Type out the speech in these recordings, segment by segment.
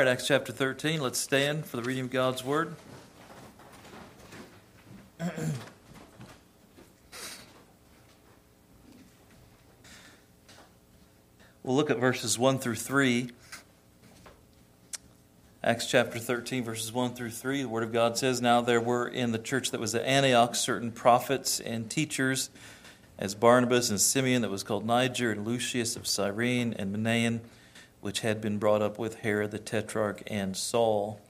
All right, Acts chapter 13. Let's stand for the reading of God's Word. we'll look at verses 1 through 3. Acts chapter 13, verses 1 through 3. The Word of God says, Now there were in the church that was at Antioch certain prophets and teachers, as Barnabas and Simeon, that was called Niger, and Lucius of Cyrene, and Manaen which had been brought up with Herod the Tetrarch and Saul.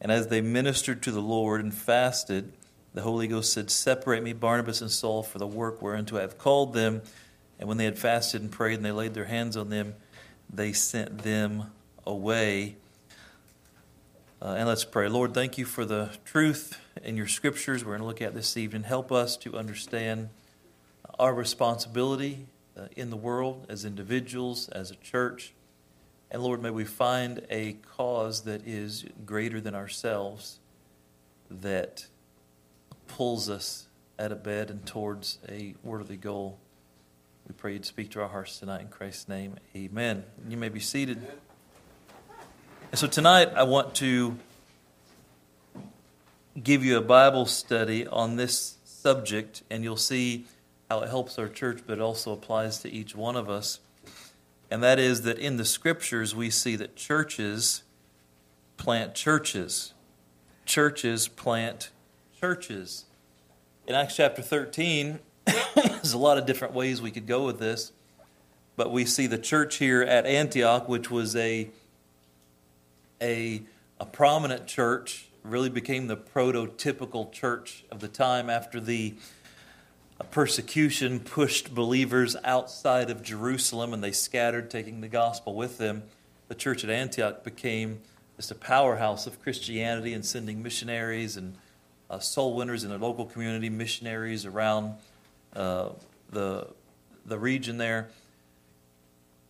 And as they ministered to the Lord and fasted, the Holy Ghost said, Separate me, Barnabas and Saul, for the work whereunto I have called them. And when they had fasted and prayed and they laid their hands on them, they sent them away. Uh, and let's pray. Lord, thank you for the truth in your scriptures we're going to look at this evening. Help us to understand our responsibility uh, in the world as individuals, as a church. And Lord, may we find a cause that is greater than ourselves that pulls us out of bed and towards a worthy goal. We pray you'd speak to our hearts tonight in Christ's name. Amen. You may be seated. And so tonight I want to give you a Bible study on this subject, and you'll see how it helps our church, but it also applies to each one of us and that is that in the scriptures we see that churches plant churches. Churches plant churches. In Acts chapter 13, there's a lot of different ways we could go with this, but we see the church here at Antioch, which was a, a, a prominent church, really became the prototypical church of the time after the persecution pushed believers outside of Jerusalem and they scattered, taking the gospel with them. The church at Antioch became just a powerhouse of Christianity and sending missionaries and uh, soul winners in the local community, missionaries around uh, the, the region there.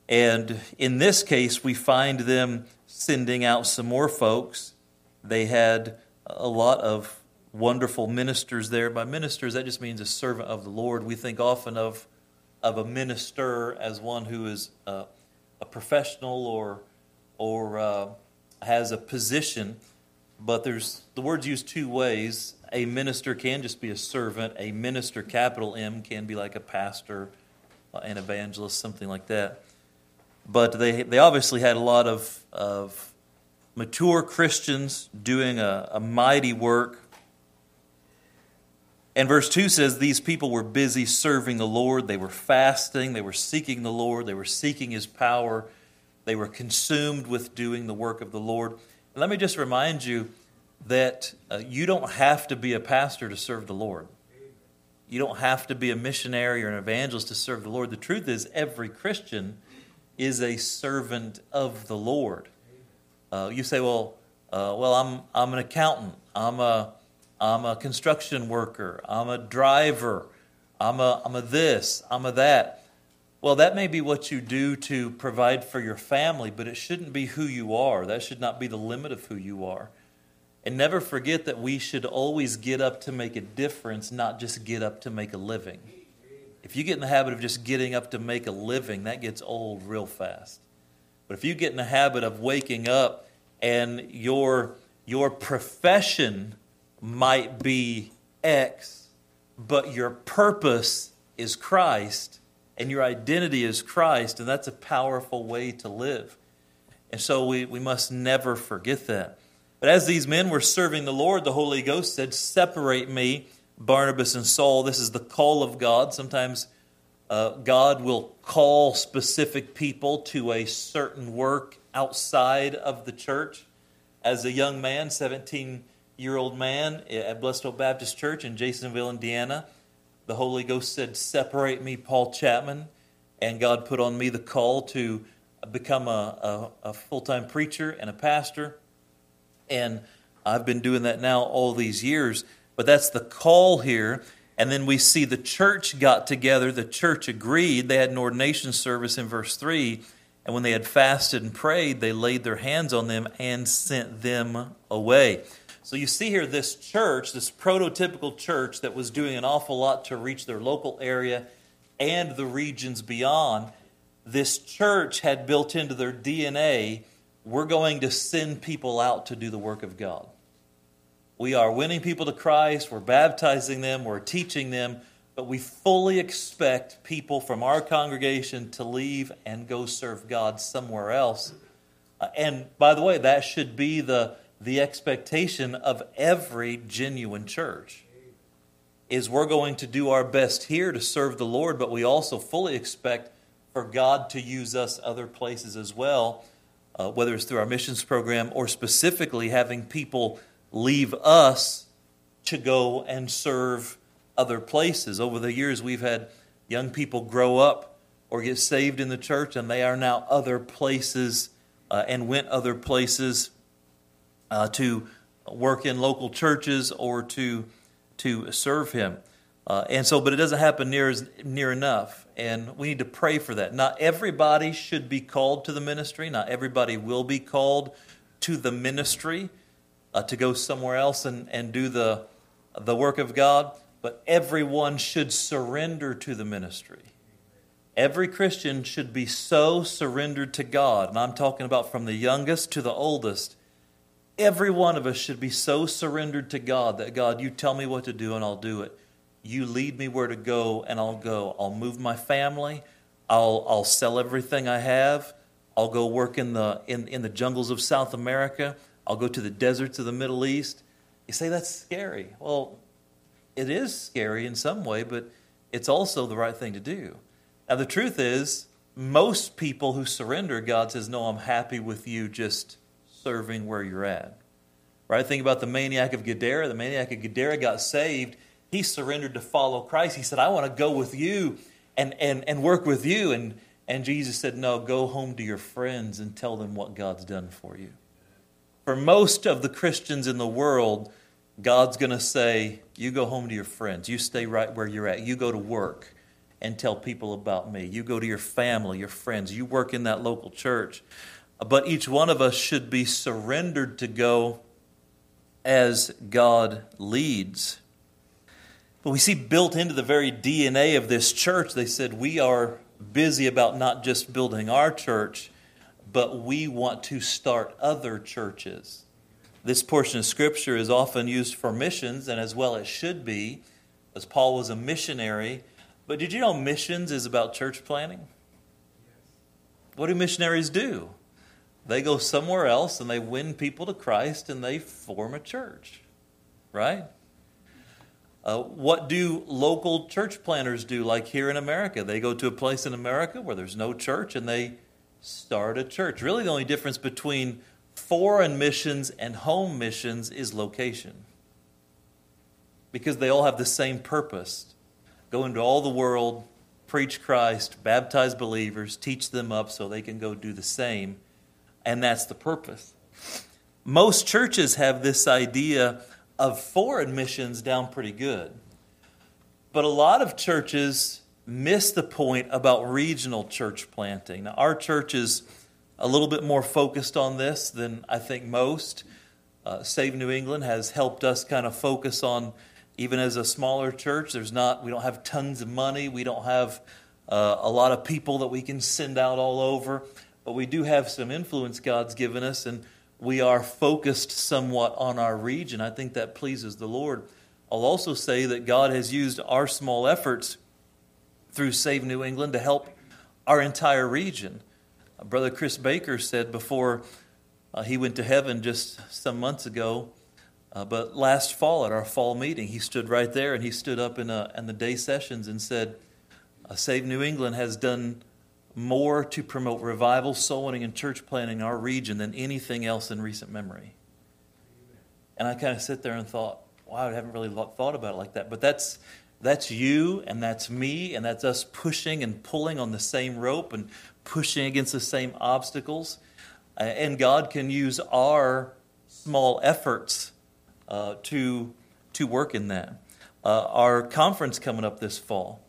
And in this case, we find them sending out some more folks. They had a lot of wonderful ministers there. By ministers, that just means a servant of the Lord. We think often of, of a minister as one who is a, a professional or, or uh, has a position, but there's the word's used two ways. A minister can just be a servant. A minister, capital M, can be like a pastor, uh, an evangelist, something like that. But they, they obviously had a lot of, of mature Christians doing a, a mighty work and verse 2 says these people were busy serving the Lord. They were fasting. They were seeking the Lord. They were seeking His power. They were consumed with doing the work of the Lord. And let me just remind you that uh, you don't have to be a pastor to serve the Lord. You don't have to be a missionary or an evangelist to serve the Lord. The truth is, every Christian is a servant of the Lord. Uh, you say, well, uh, well, I'm, I'm an accountant. I'm a, I'm a construction worker. I'm a driver. I'm a, I'm a this. I'm a that. Well, that may be what you do to provide for your family, but it shouldn't be who you are. That should not be the limit of who you are. And never forget that we should always get up to make a difference, not just get up to make a living. If you get in the habit of just getting up to make a living, that gets old real fast. But if you get in the habit of waking up and your, your profession might be X, but your purpose is Christ and your identity is Christ, and that's a powerful way to live. And so we, we must never forget that. But as these men were serving the Lord, the Holy Ghost said, Separate me, Barnabas and Saul. This is the call of God. Sometimes uh, God will call specific people to a certain work outside of the church. As a young man, 17 year old man at Blessed Hope Baptist Church in Jasonville, Indiana. The Holy Ghost said, Separate me, Paul Chapman. And God put on me the call to become a, a, a full time preacher and a pastor. And I've been doing that now all these years. But that's the call here. And then we see the church got together, the church agreed. They had an ordination service in verse 3. And when they had fasted and prayed, they laid their hands on them and sent them away. So you see here this church, this prototypical church that was doing an awful lot to reach their local area and the regions beyond. This church had built into their DNA we're going to send people out to do the work of God. We are winning people to Christ, we're baptizing them, we're teaching them, but we fully expect people from our congregation to leave and go serve God somewhere else. Uh, and by the way, that should be the, the expectation of every genuine church. Is we're going to do our best here to serve the Lord, but we also fully expect for God to use us other places as well, uh, whether it's through our missions program or specifically having people leave us to go and serve other places. Over the years, we've had young people grow up or get saved in the church, and they are now other places uh, and went other places uh, to work in local churches or to to serve Him. Uh, and so, but it doesn't happen near near enough, and we need to pray for that. Not everybody should be called to the ministry. Not everybody will be called to the ministry uh, to go somewhere else and, and do the, the work of God, but everyone should surrender to the ministry. Every Christian should be so surrendered to God, and I'm talking about from the youngest to the oldest. Every one of us should be so surrendered to God that God, you tell me what to do and I'll do it. You lead me where to go and I'll go. I'll move my family. I'll, I'll sell everything I have. I'll go work in the, in, in the jungles of South America. I'll go to the deserts of the Middle East. You say that's scary. Well, it is scary in some way, but it's also the right thing to do. Now, the truth is, most people who surrender, God says, No, I'm happy with you just serving where you're at. Right? Think about the maniac of Gadara. The maniac of Gadara got saved. He surrendered to follow Christ. He said, I want to go with you and, and, and work with you. And, and Jesus said, No, go home to your friends and tell them what God's done for you. For most of the Christians in the world, God's going to say, You go home to your friends. You stay right where you're at. You go to work and tell people about me. You go to your family, your friends. You work in that local church. But each one of us should be surrendered to go as God leads. But we see built into the very DNA of this church, they said, We are busy about not just building our church, but we want to start other churches. This portion of Scripture is often used for missions, and as well it should be, as Paul was a missionary. But did you know missions is about church planting? What do missionaries do? They go somewhere else and they win people to Christ and they form a church, right? Uh, what do local church planters do, like here in America? They go to a place in America where there's no church and they start a church. Really, the only difference between foreign missions and home missions is location. Because they all have the same purpose go into all the world, preach Christ, baptize believers, teach them up so they can go do the same. And that's the purpose. Most churches have this idea of foreign missions down pretty good. But a lot of churches miss the point about regional church planting. Now, our church is a little bit more focused on this than I think most. Uh, Save New England has helped us kind of focus on, even as a smaller church, there's not, we don't have tons of money, we don't have uh, a lot of people that we can send out all over, but we do have some influence God's given us, and we are focused somewhat on our region. I think that pleases the Lord. I'll also say that God has used our small efforts through Save New England to help our entire region. Brother Chris Baker said before uh, he went to heaven just some months ago, uh, but last fall at our fall meeting, he stood right there and he stood up in, a, in the day sessions and said, uh, Save New England has done more to promote revival, soul winning, and church planting in our region than anything else in recent memory. And I kind of sit there and thought, wow, I haven't really thought about it like that. But that's that's you and that's me, and that's us pushing and pulling on the same rope and pushing against the same obstacles. And God can use our small efforts uh, to, to work in that. Uh, our conference coming up this fall.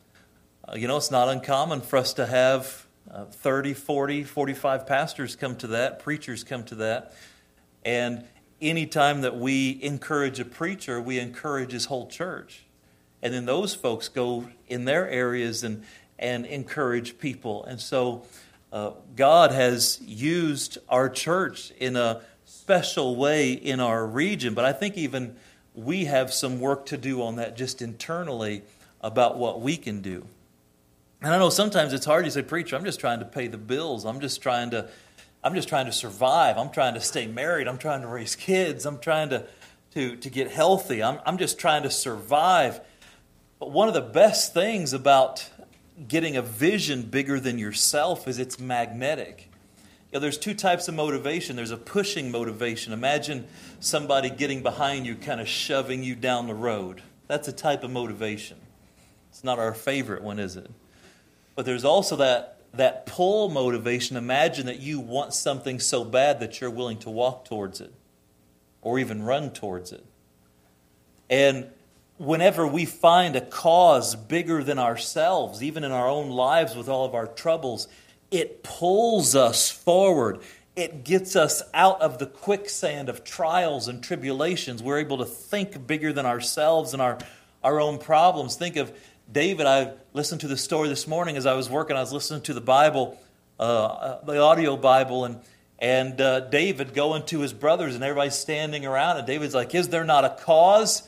Uh, you know, it's not uncommon for us to have uh, 30, 40, 45 pastors come to that, preachers come to that. And anytime that we encourage a preacher, we encourage his whole church and then those folks go in their areas and and encourage people. And so uh, God has used our church in a special way in our region, but I think even we have some work to do on that just internally about what we can do. And I know sometimes it's hard. You say, "Preacher, I'm just trying to pay the bills. I'm just trying to, I'm just trying to survive. I'm trying to stay married. I'm trying to raise kids. I'm trying to, to, to get healthy. I'm, I'm just trying to survive." But one of the best things about getting a vision bigger than yourself is it's magnetic. You know, there's two types of motivation. There's a pushing motivation. Imagine somebody getting behind you, kind of shoving you down the road. That's a type of motivation. It's not our favorite one, is it? But there's also that, that pull motivation. Imagine that you want something so bad that you're willing to walk towards it or even run towards it. And whenever we find a cause bigger than ourselves, even in our own lives with all of our troubles, it pulls us forward. It gets us out of the quicksand of trials and tribulations. We're able to think bigger than ourselves and our, our own problems. Think of David. I listened to the story this morning as I was working. I was listening to the Bible, uh, uh the audio Bible, and and uh, David going to his brothers, and everybody's standing around, and David's like, "Is there not a cause?"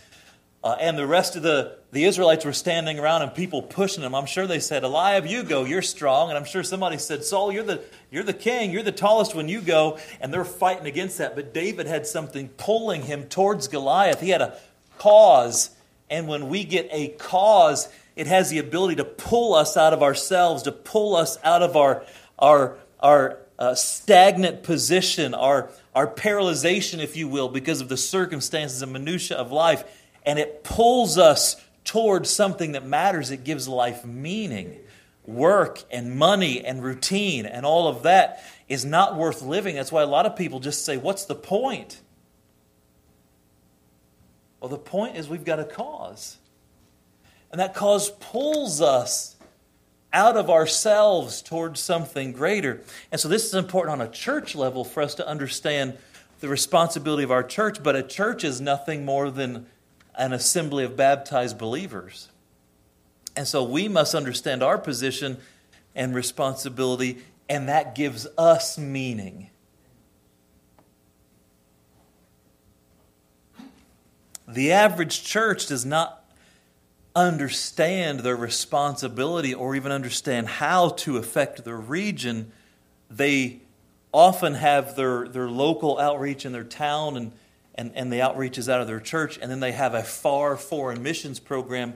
Uh, and the rest of the, the Israelites were standing around and people pushing them. I'm sure they said, Eliab, you go, you're strong. And I'm sure somebody said, Saul, you're the, you're the king, you're the tallest when you go. And they're fighting against that. But David had something pulling him towards Goliath. He had a cause. And when we get a cause, it has the ability to pull us out of ourselves, to pull us out of our, our, our uh, stagnant position, our, our paralyzation, if you will, because of the circumstances and minutiae of life and it pulls us towards something that matters. It gives life meaning. Work and money and routine and all of that is not worth living. That's why a lot of people just say, What's the point? Well, the point is we've got a cause. And that cause pulls us out of ourselves towards something greater. And so this is important on a church level for us to understand the responsibility of our church, but a church is nothing more than an assembly of baptized believers. And so we must understand our position and responsibility, and that gives us meaning. The average church does not understand their responsibility or even understand how to affect their region. They often have their, their local outreach in their town and and, and the outreaches out of their church, and then they have a far foreign missions program,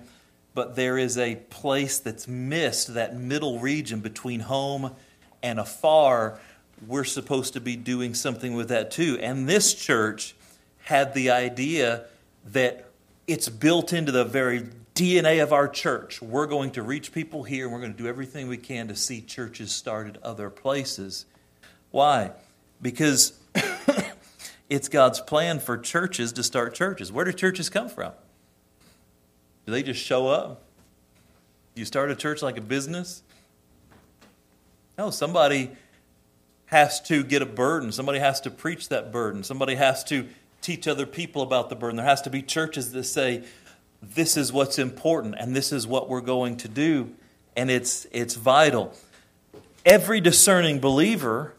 but there is a place that's missed, that middle region between home and afar. We're supposed to be doing something with that too. And this church had the idea that it's built into the very DNA of our church. We're going to reach people here, and we're going to do everything we can to see churches started other places. Why? Because it's God's plan for churches to start churches. Where do churches come from? Do they just show up? You start a church like a business? No, somebody has to get a burden. Somebody has to preach that burden. Somebody has to teach other people about the burden. There has to be churches that say, this is what's important and this is what we're going to do, and it's, it's vital. Every discerning believer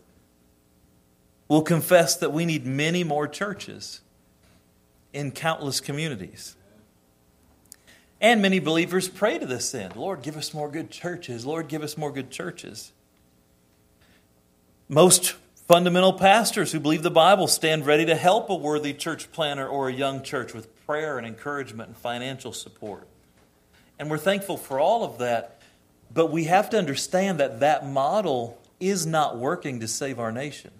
will confess that we need many more churches in countless communities. And many believers pray to this end Lord, give us more good churches. Lord, give us more good churches. Most fundamental pastors who believe the Bible stand ready to help a worthy church planter or a young church with prayer and encouragement and financial support. And we're thankful for all of that, but we have to understand that that model is not working to save our nation.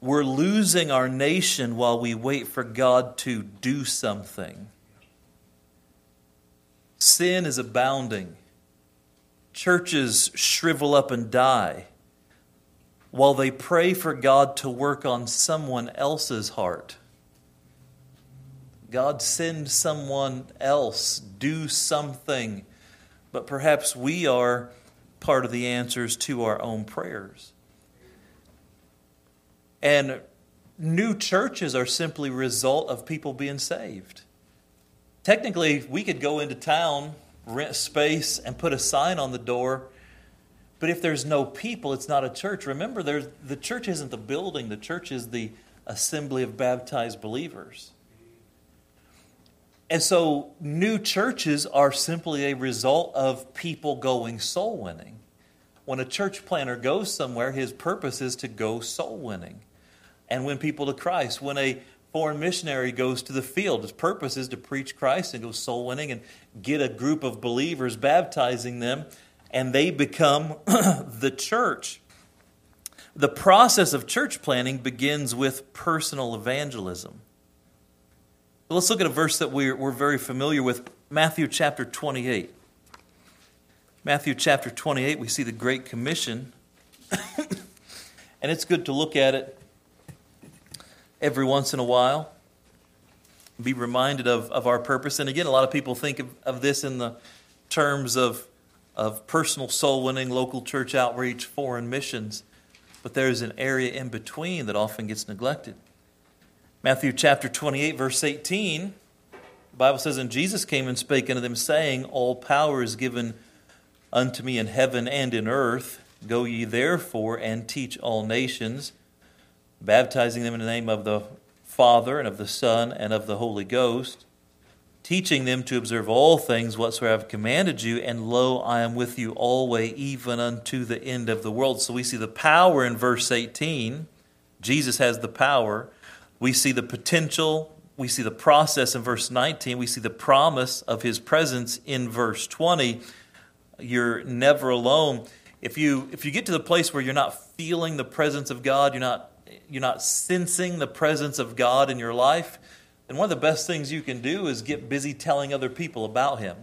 We're losing our nation while we wait for God to do something. Sin is abounding. Churches shrivel up and die while they pray for God to work on someone else's heart. God, send someone else, do something. But perhaps we are part of the answers to our own prayers. And new churches are simply result of people being saved. Technically, we could go into town, rent space, and put a sign on the door But if there's no people, it's not a church. Remember, there's, the church isn't the building, the church is the assembly of baptized believers. And so, new churches are simply a result of people going soul winning. When a church planter goes somewhere, his purpose is to go soul winning and win people to Christ. When a foreign missionary goes to the field, his purpose is to preach Christ and go soul winning and get a group of believers, baptizing them, and they become the church. The process of church planting begins with personal evangelism. Let's look at a verse that we're, we're very familiar with Matthew chapter 28. Matthew chapter 28, we see the Great Commission. and it's good to look at it every once in a while, be reminded of, of our purpose. And again, a lot of people think of, of this in the terms of, of personal soul winning, local church outreach, foreign missions. But there's an area in between that often gets neglected. Matthew chapter 28, verse 18, the Bible says, And Jesus came and spake unto them, saying, All power is given unto me in heaven and in earth. Go ye therefore and teach all nations, baptizing them in the name of the Father and of the Son and of the Holy Ghost, teaching them to observe all things whatsoever I have commanded you, and lo, I am with you always, even unto the end of the world. So we see the power in verse 18. Jesus has the power. We see the potential, we see the process in verse 19, we see the promise of his presence in verse 20. You're never alone. If you if you get to the place where you're not feeling the presence of God, you're not you're not sensing the presence of God in your life, then one of the best things you can do is get busy telling other people about him.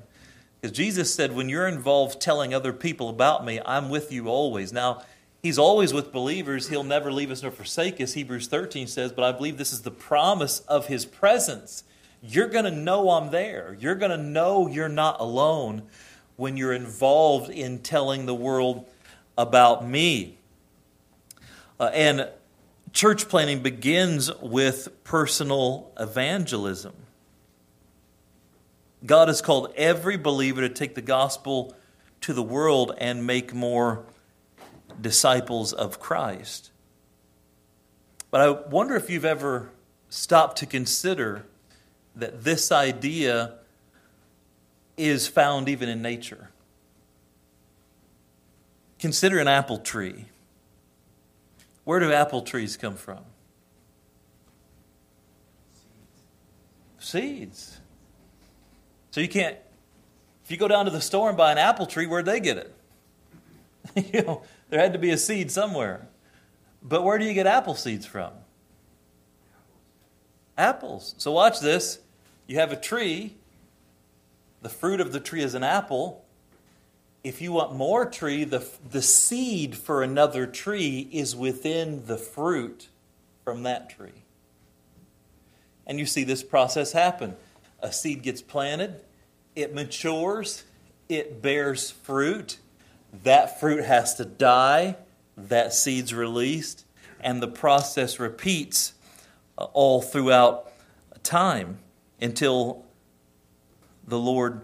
Because Jesus said, when you're involved telling other people about me, I'm with you always. Now, He's always with believers. He'll never leave us nor forsake us, Hebrews 13 says, but I believe this is the promise of His presence. You're going to know I'm there. You're going to know you're not alone when you're involved in telling the world about me. Uh, and church planting begins with personal evangelism. God has called every believer to take the gospel to the world and make more disciples of Christ. But I wonder if you've ever stopped to consider that this idea is found even in nature. Consider an apple tree. Where do apple trees come from? Seeds. So you can't, if you go down to the store and buy an apple tree, where'd they get it? you know, there had to be a seed somewhere. But where do you get apple seeds from? Apples. So watch this. You have a tree. The fruit of the tree is an apple. If you want more tree, the, the seed for another tree is within the fruit from that tree. And you see this process happen. A seed gets planted, it matures, it bears fruit, that fruit has to die, that seed's released, and the process repeats uh, all throughout time until the Lord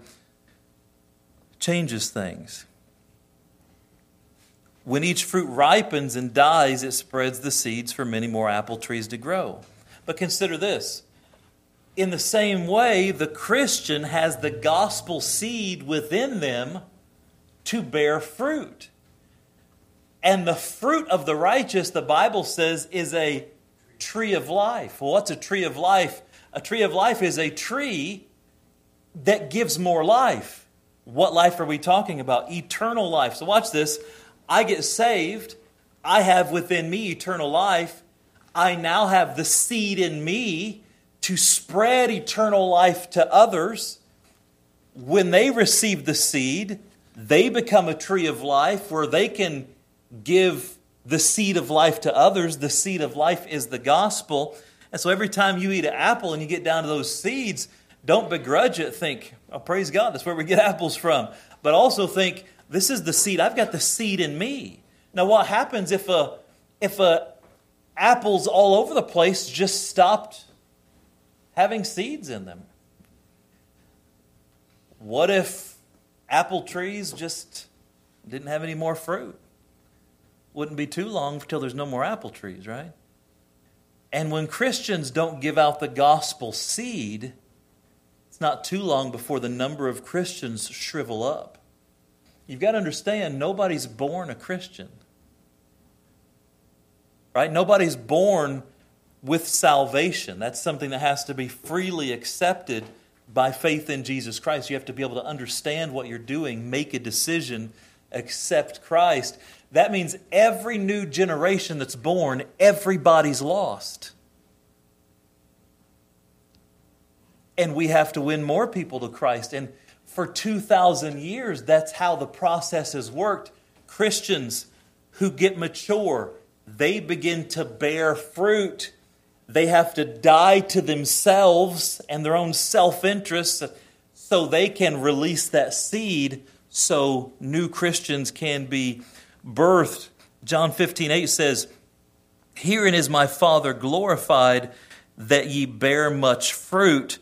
changes things. When each fruit ripens and dies, it spreads the seeds for many more apple trees to grow. But consider this. In the same way, the Christian has the gospel seed within them to bear fruit. And the fruit of the righteous, the Bible says, is a tree of life. Well, what's a tree of life? A tree of life is a tree that gives more life. What life are we talking about? Eternal life. So, watch this. I get saved. I have within me eternal life. I now have the seed in me to spread eternal life to others. When they receive the seed, they become a tree of life where they can give the seed of life to others. The seed of life is the gospel. And so every time you eat an apple and you get down to those seeds, don't begrudge it. Think, oh, praise God, that's where we get apples from. But also think, this is the seed. I've got the seed in me. Now, what happens if a if a apples all over the place just stopped having seeds in them? What if apple trees just Didn't have any more fruit. Wouldn't be too long until there's no more apple trees, right? And when Christians don't give out the gospel seed, it's not too long before the number of Christians shrivel up. You've got to understand, nobody's born a Christian. Right? Nobody's born with salvation. That's something that has to be freely accepted by faith in Jesus Christ. You have to be able to understand what you're doing, make a decision, accept Christ. That means every new generation that's born, everybody's lost. And we have to win more people to Christ. And for 2,000 years, that's how the process has worked. Christians who get mature, they begin to bear fruit. They have to die to themselves and their own self interest so they can release that seed so new Christians can be birthed. John 15, 8 says, Herein is my Father glorified, that ye bear much fruit,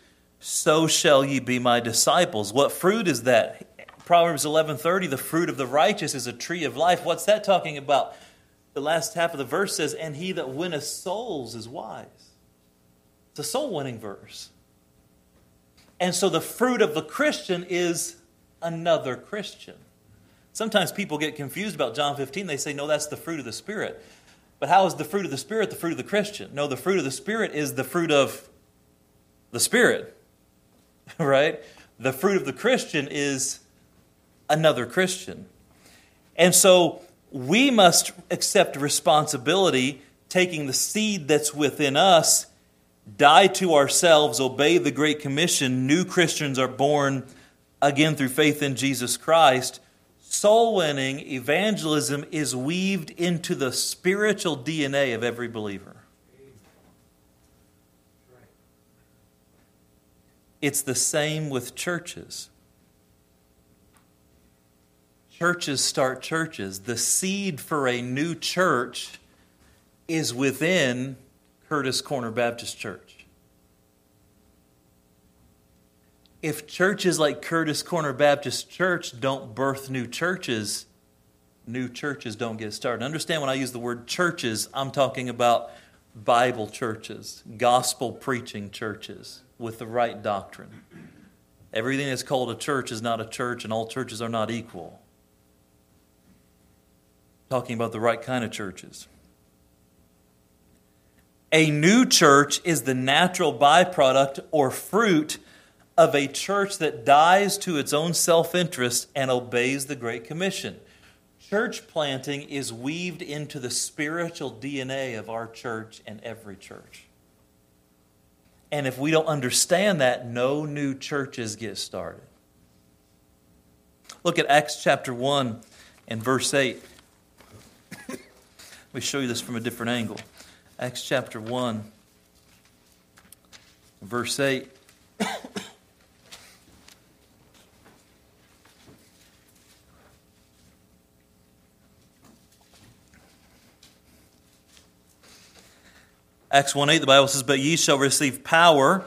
so shall ye be my disciples. What fruit is that? Proverbs 11:30, the fruit of the righteous is a tree of life. What's that talking about? The last half of the verse says, And he that winneth souls is wise. It's a soul winning verse. And so the fruit of the Christian is another Christian. Sometimes people get confused about John 15. They say, no, that's the fruit of the Spirit. But how is the fruit of the Spirit the fruit of the Christian? No, the fruit of the Spirit is the fruit of the Spirit, right? The fruit of the Christian is another Christian. And so we must accept responsibility, taking the seed that's within us, die to ourselves, obey the Great Commission. New Christians are born again through faith in Jesus Christ soul winning, evangelism is weaved into the spiritual DNA of every believer. It's the same with churches. Churches start churches. The seed for a new church is within Curtis Corner Baptist Church. if churches like Curtis Corner Baptist Church don't birth new churches, new churches don't get started. Understand when I use the word churches, I'm talking about Bible churches, gospel preaching churches with the right doctrine. Everything that's called a church is not a church, and all churches are not equal. Talking about the right kind of churches. A new church is the natural byproduct or fruit of a church that dies to its own self interest and obeys the Great Commission. Church planting is weaved into the spiritual DNA of our church and every church. And if we don't understand that, no new churches get started. Look at Acts chapter 1 and verse 8. Let me show you this from a different angle. Acts chapter 1, verse 8. Acts 1 8, the Bible says, But ye shall receive power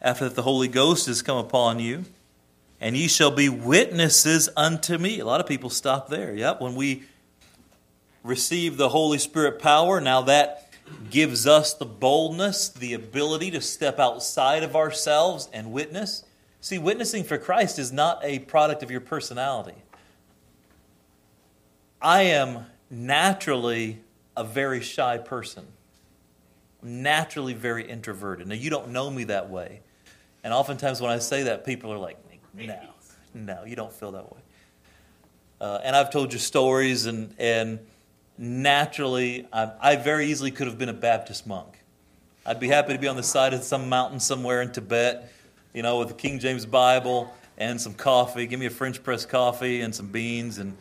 after that the Holy Ghost is come upon you, and ye shall be witnesses unto me. A lot of people stop there. Yep, when we receive the Holy Spirit power, now that gives us the boldness, the ability to step outside of ourselves and witness. See, witnessing for Christ is not a product of your personality. I am naturally a very shy person naturally very introverted. Now, you don't know me that way. And oftentimes when I say that, people are like, no, no, you don't feel that way. Uh, and I've told you stories, and, and naturally, I, I very easily could have been a Baptist monk. I'd be happy to be on the side of some mountain somewhere in Tibet, you know, with the King James Bible and some coffee. Give me a French press coffee and some beans and,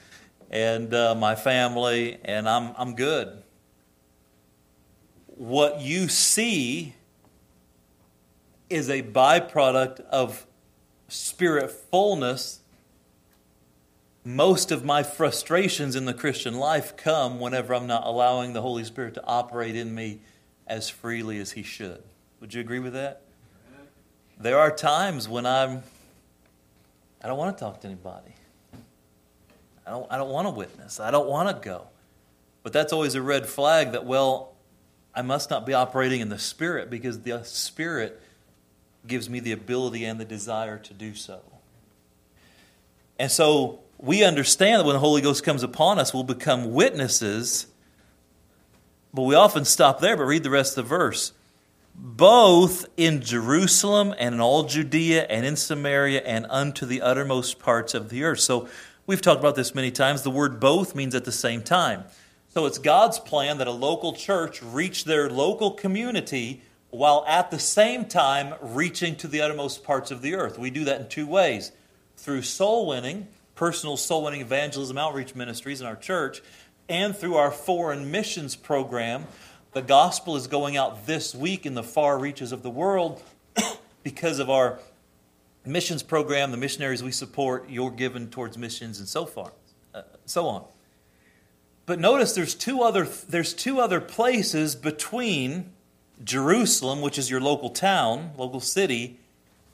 and uh, my family, and I'm, I'm good what you see is a byproduct of spirit fullness. Most of my frustrations in the Christian life come whenever I'm not allowing the Holy Spirit to operate in me as freely as He should. Would you agree with that? There are times when I'm, I don't want to talk to anybody. I don't, I don't want to witness. I don't want to go. But that's always a red flag that, well, I must not be operating in the Spirit because the Spirit gives me the ability and the desire to do so. And so we understand that when the Holy Ghost comes upon us, we'll become witnesses. But we often stop there, but read the rest of the verse. Both in Jerusalem and in all Judea and in Samaria and unto the uttermost parts of the earth. So we've talked about this many times. The word both means at the same time. So it's God's plan that a local church reach their local community while at the same time reaching to the uttermost parts of the earth. We do that in two ways through soul winning, personal soul winning evangelism outreach ministries in our church, and through our foreign missions program. The gospel is going out this week in the far reaches of the world because of our missions program, the missionaries we support, you're given towards missions, and so far, uh, so on. But notice there's two other there's two other places between Jerusalem, which is your local town, local city,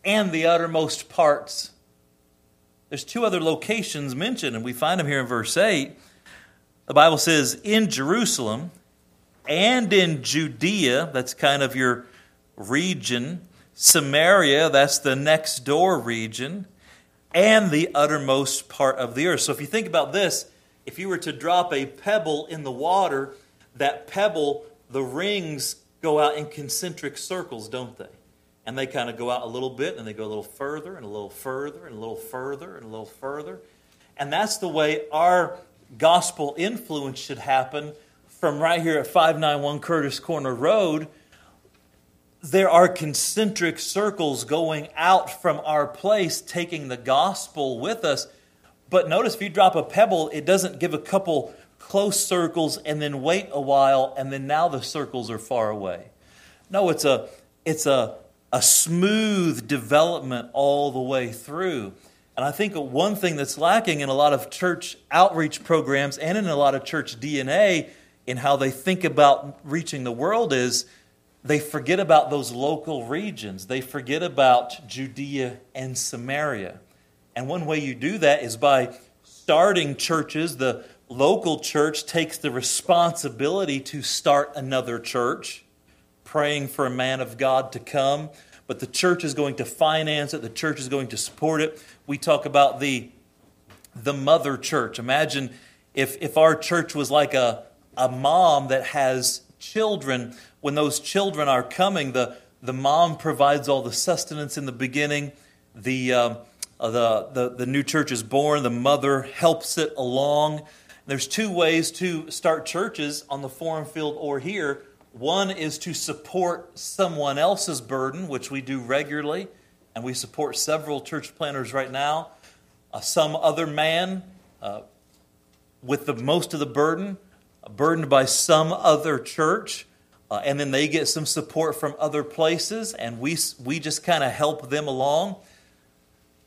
and the uttermost parts. There's two other locations mentioned, and we find them here in verse 8. The Bible says, in Jerusalem and in Judea, that's kind of your region, Samaria, that's the next door region, and the uttermost part of the earth. So if you think about this, if you were to drop a pebble in the water, that pebble, the rings go out in concentric circles, don't they? And they kind of go out a little bit, and they go a little further, and a little further, and a little further, and a little further. And that's the way our gospel influence should happen from right here at 591 Curtis Corner Road. There are concentric circles going out from our place, taking the gospel with us. But notice if you drop a pebble, it doesn't give a couple close circles and then wait a while and then now the circles are far away. No, it's a it's a a smooth development all the way through. And I think one thing that's lacking in a lot of church outreach programs and in a lot of church DNA in how they think about reaching the world is they forget about those local regions. They forget about Judea and Samaria. And one way you do that is by starting churches. The local church takes the responsibility to start another church, praying for a man of God to come. But the church is going to finance it, the church is going to support it. We talk about the, the mother church. Imagine if, if our church was like a, a mom that has children. When those children are coming, the, the mom provides all the sustenance in the beginning. The, um, the, the, the new church is born, the mother helps it along. There's two ways to start churches on the forum field or here. One is to support someone else's burden, which we do regularly, and we support several church planters right now. Uh, some other man uh, with the most of the burden, uh, burdened by some other church, uh, and then they get some support from other places, and we, we just kind of help them along.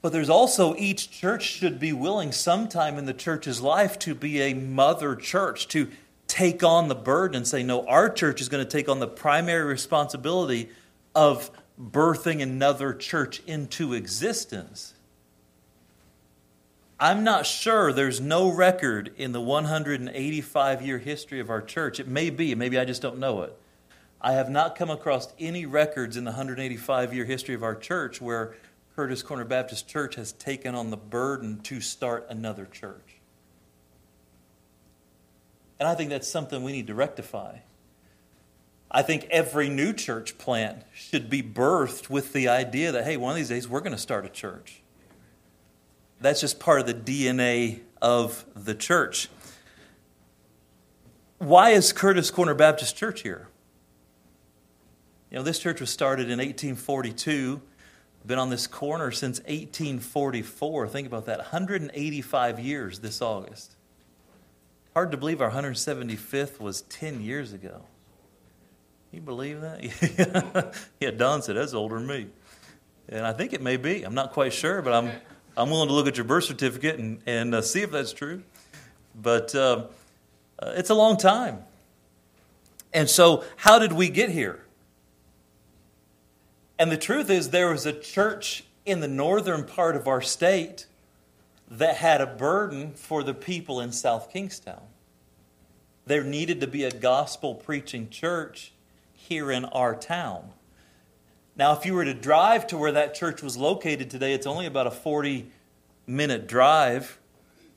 But there's also each church should be willing sometime in the church's life to be a mother church, to take on the burden and say, no, our church is going to take on the primary responsibility of birthing another church into existence. I'm not sure there's no record in the 185 year history of our church. It may be, maybe I just don't know it. I have not come across any records in the 185 year history of our church where Curtis Corner Baptist Church has taken on the burden to start another church. And I think that's something we need to rectify. I think every new church plant should be birthed with the idea that, hey, one of these days we're going to start a church. That's just part of the DNA of the church. Why is Curtis Corner Baptist Church here? You know, this church was started in 1842 been on this corner since 1844. Think about that 185 years this August. Hard to believe our 175th was 10 years ago. You believe that? yeah, Don said that's older than me. And I think it may be. I'm not quite sure, but I'm, I'm willing to look at your birth certificate and, and uh, see if that's true. But uh, uh, it's a long time. And so, how did we get here? And the truth is, there was a church in the northern part of our state that had a burden for the people in South Kingstown. There needed to be a gospel preaching church here in our town. Now, if you were to drive to where that church was located today, it's only about a 40 minute drive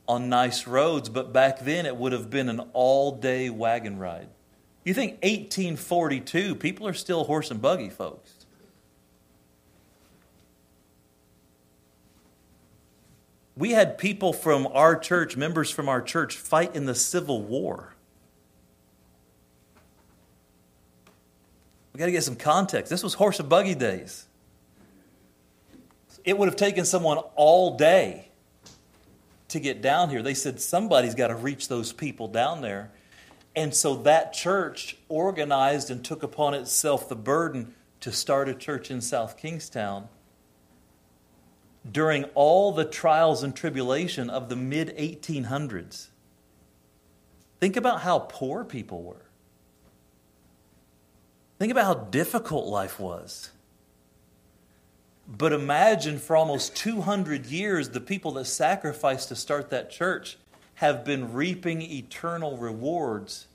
on nice roads, but back then it would have been an all day wagon ride. You think 1842, people are still horse and buggy folks. We had people from our church, members from our church, fight in the Civil War. We got to get some context. This was horse and buggy days. It would have taken someone all day to get down here. They said somebody's got to reach those people down there. And so that church organized and took upon itself the burden to start a church in South Kingstown during all the trials and tribulation of the mid 1800s. Think about how poor people were. Think about how difficult life was. But imagine for almost 200 years, the people that sacrificed to start that church have been reaping eternal rewards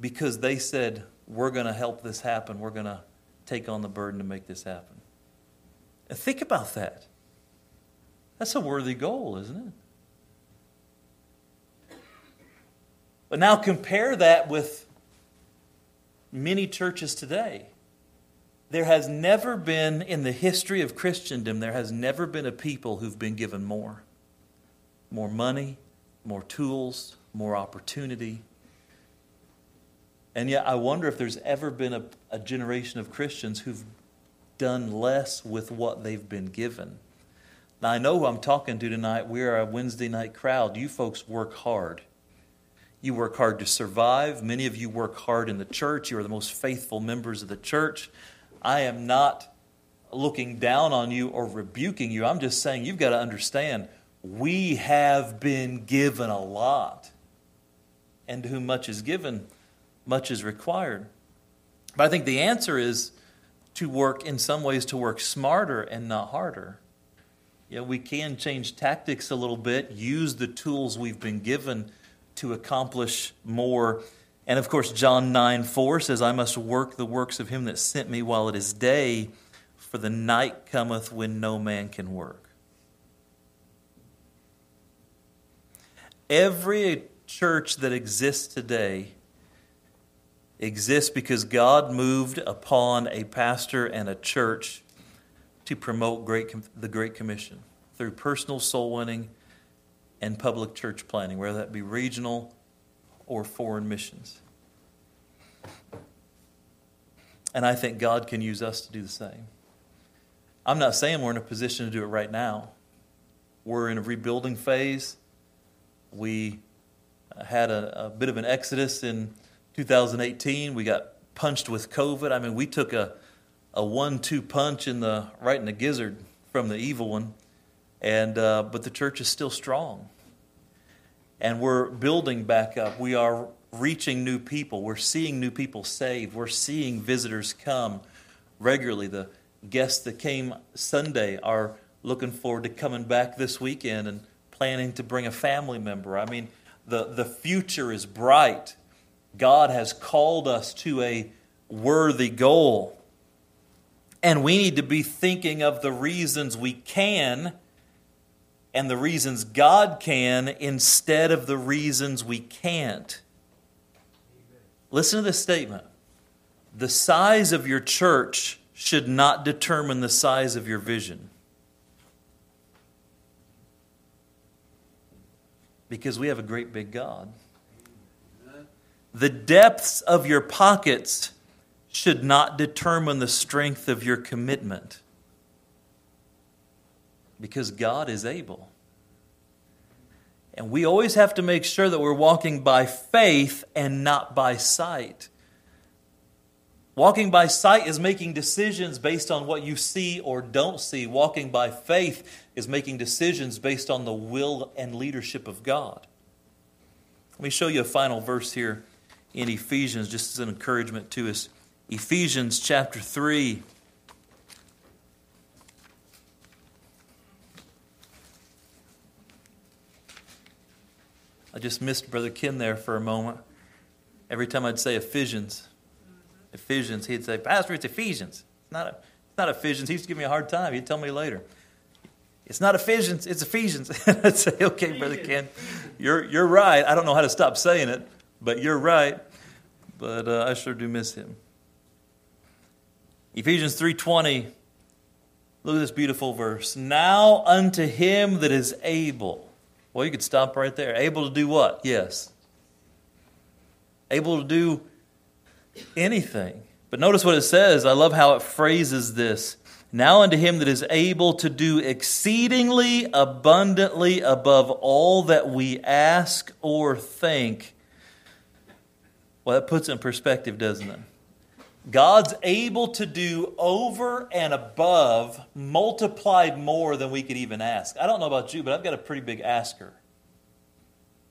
because they said, We're going to help this happen. We're going to take on the burden to make this happen. Think about that. That's a worthy goal, isn't it? But now compare that with many churches today. There has never been, in the history of Christendom, there has never been a people who've been given more. More money, more tools, more opportunity. And yet, I wonder if there's ever been a, a generation of Christians who've done less with what they've been given. Now, I know who I'm talking to tonight. We are a Wednesday night crowd. You folks work hard. You work hard to survive. Many of you work hard in the church. You are the most faithful members of the church. I am not looking down on you or rebuking you. I'm just saying you've got to understand we have been given a lot. And to whom much is given, much is required. But I think the answer is to work, in some ways, to work smarter and not harder. Yeah, we can change tactics a little bit, use the tools we've been given to accomplish more. And of course, John 9 4 says, I must work the works of him that sent me while it is day, for the night cometh when no man can work. Every church that exists today exists because God moved upon a pastor and a church to promote great, the Great Commission through personal soul winning and public church planting, whether that be regional or foreign missions. And I think God can use us to do the same. I'm not saying we're in a position to do it right now. We're in a rebuilding phase. We had a, a bit of an exodus in 2018. We got punched with COVID. I mean, we took a, a one-two punch in the right in the gizzard from the evil one, and uh, but the church is still strong and we're building back up. We are reaching new people. We're seeing new people saved. We're seeing visitors come regularly. The guests that came Sunday are looking forward to coming back this weekend and planning to bring a family member. I mean, the, the future is bright. God has called us to a worthy goal. And we need to be thinking of the reasons we can and the reasons God can instead of the reasons we can't. Listen to this statement. The size of your church should not determine the size of your vision. Because we have a great big God. The depths of your pockets should not determine the strength of your commitment because God is able. And we always have to make sure that we're walking by faith and not by sight. Walking by sight is making decisions based on what you see or don't see. Walking by faith is making decisions based on the will and leadership of God. Let me show you a final verse here in Ephesians, just as an encouragement to us. Ephesians chapter 3. I just missed Brother Ken there for a moment. Every time I'd say Ephesians, Ephesians, he'd say, Pastor, it's Ephesians. It's not, a, it's not Ephesians. He used to give me a hard time. He'd tell me later. It's not Ephesians, it's Ephesians. I'd say, okay, Brother Ken, you're, you're right. I don't know how to stop saying it, but you're right. But uh, I sure do miss him. Ephesians 3.20, look at this beautiful verse. Now unto him that is able. Well, you could stop right there. Able to do what? Yes. Able to do anything. But notice what it says. I love how it phrases this. Now unto him that is able to do exceedingly abundantly above all that we ask or think. Well, that puts it in perspective, doesn't it? God's able to do over and above, multiplied more than we could even ask. I don't know about you, but I've got a pretty big asker.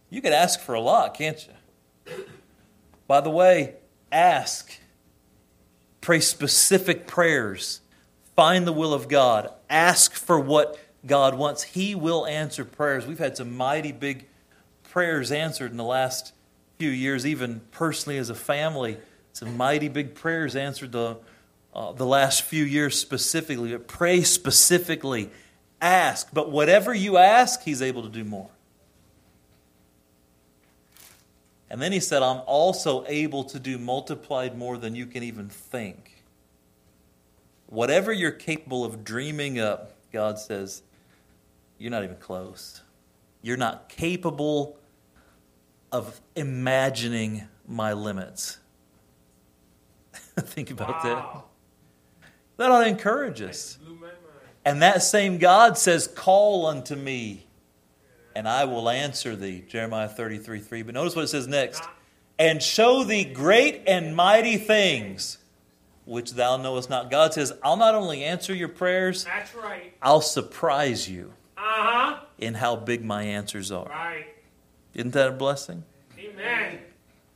You could ask for a lot, can't you? By the way, ask. Pray specific prayers Find the will of God. Ask for what God wants. He will answer prayers. We've had some mighty big prayers answered in the last few years, even personally as a family. Some mighty big prayers answered the, uh, the last few years specifically. But pray specifically. Ask. But whatever you ask, He's able to do more. And then He said, I'm also able to do multiplied more than you can even think. Whatever you're capable of dreaming up, God says, you're not even close. You're not capable of imagining my limits. Think about wow. that. That ought to encourage us. And that same God says, Call unto me, and I will answer thee. Jeremiah 33 3. But notice what it says next. And show thee great and mighty things which thou knowest not. God says, I'll not only answer your prayers, That's right. I'll surprise you uh-huh. in how big my answers are. Right. Isn't that a blessing? Amen.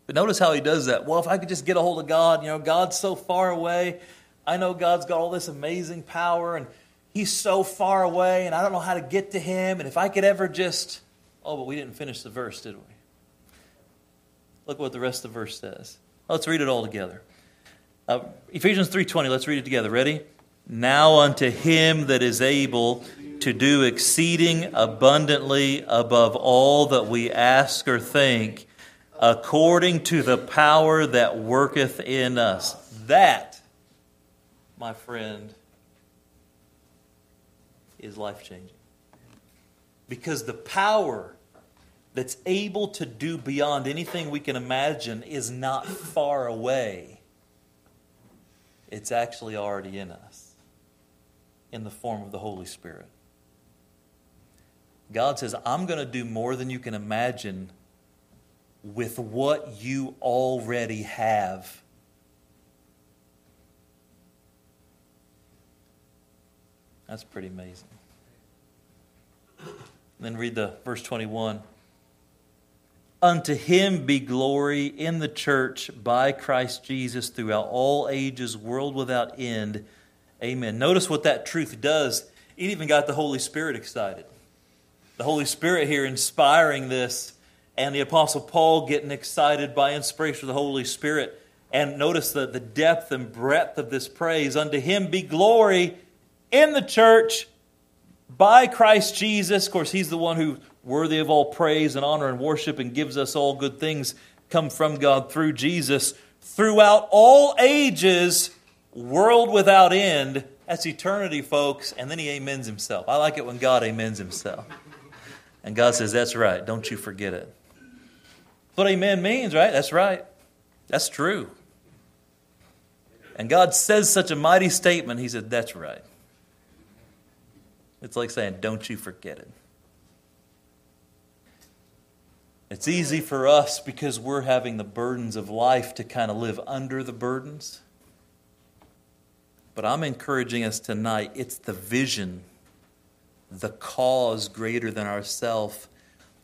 But notice how he does that. Well, if I could just get a hold of God, you know, God's so far away. I know God's got all this amazing power and he's so far away and I don't know how to get to him. And if I could ever just. Oh, but we didn't finish the verse, did we? Look what the rest of the verse says. Let's read it all together. Uh, Ephesians 3:20, let's read it together. Ready? Now unto him that is able to do exceeding abundantly above all that we ask or think, according to the power that worketh in us. That, my friend, is life changing. Because the power that's able to do beyond anything we can imagine is not far away it's actually already in us in the form of the Holy Spirit. God says, I'm going to do more than you can imagine with what you already have. That's pretty amazing. Then read the verse 21. Unto him be glory in the church by Christ Jesus throughout all ages, world without end. Amen. Notice what that truth does. It even got the Holy Spirit excited. The Holy Spirit here inspiring this, and the Apostle Paul getting excited by inspiration of the Holy Spirit. And notice the, the depth and breadth of this praise. Unto him be glory in the church by Christ Jesus. Of course, he's the one who worthy of all praise and honor and worship and gives us all good things come from God through Jesus throughout all ages, world without end. That's eternity, folks. And then he amens himself. I like it when God amens himself. And God says, That's right. Don't you forget it. What amen means, right? That's right. That's true. And God says such a mighty statement. He said, That's right. It's like saying, Don't you forget it. It's easy for us because we're having the burdens of life to kind of live under the burdens. But I'm encouraging us tonight it's the vision, the cause greater than ourself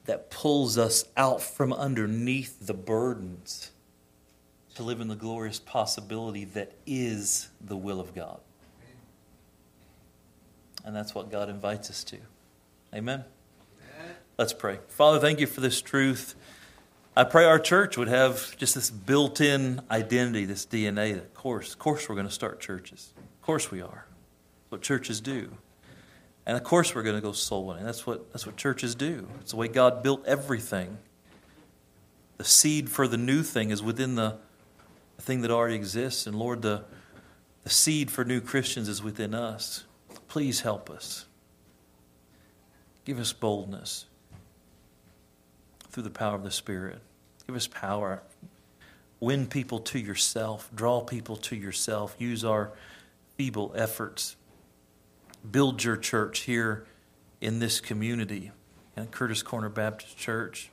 that pulls us out from underneath the burdens to live in the glorious possibility that is the will of God. And that's what God invites us to. Amen. Let's pray. Father, thank you for this truth. I pray our church would have just this built in identity, this DNA that, of course, of course, we're going to start churches. Of course, we are. What churches do. And of course, we're going to go soul winning. That's what, that's what churches do. It's the way God built everything. The seed for the new thing is within the, the thing that already exists. And Lord, the, the seed for new Christians is within us. Please help us. Give us boldness through the power of the Spirit. Give us power. Win people to yourself. Draw people to yourself. Use our feeble efforts. Build your church here in this community, in Curtis Corner Baptist Church.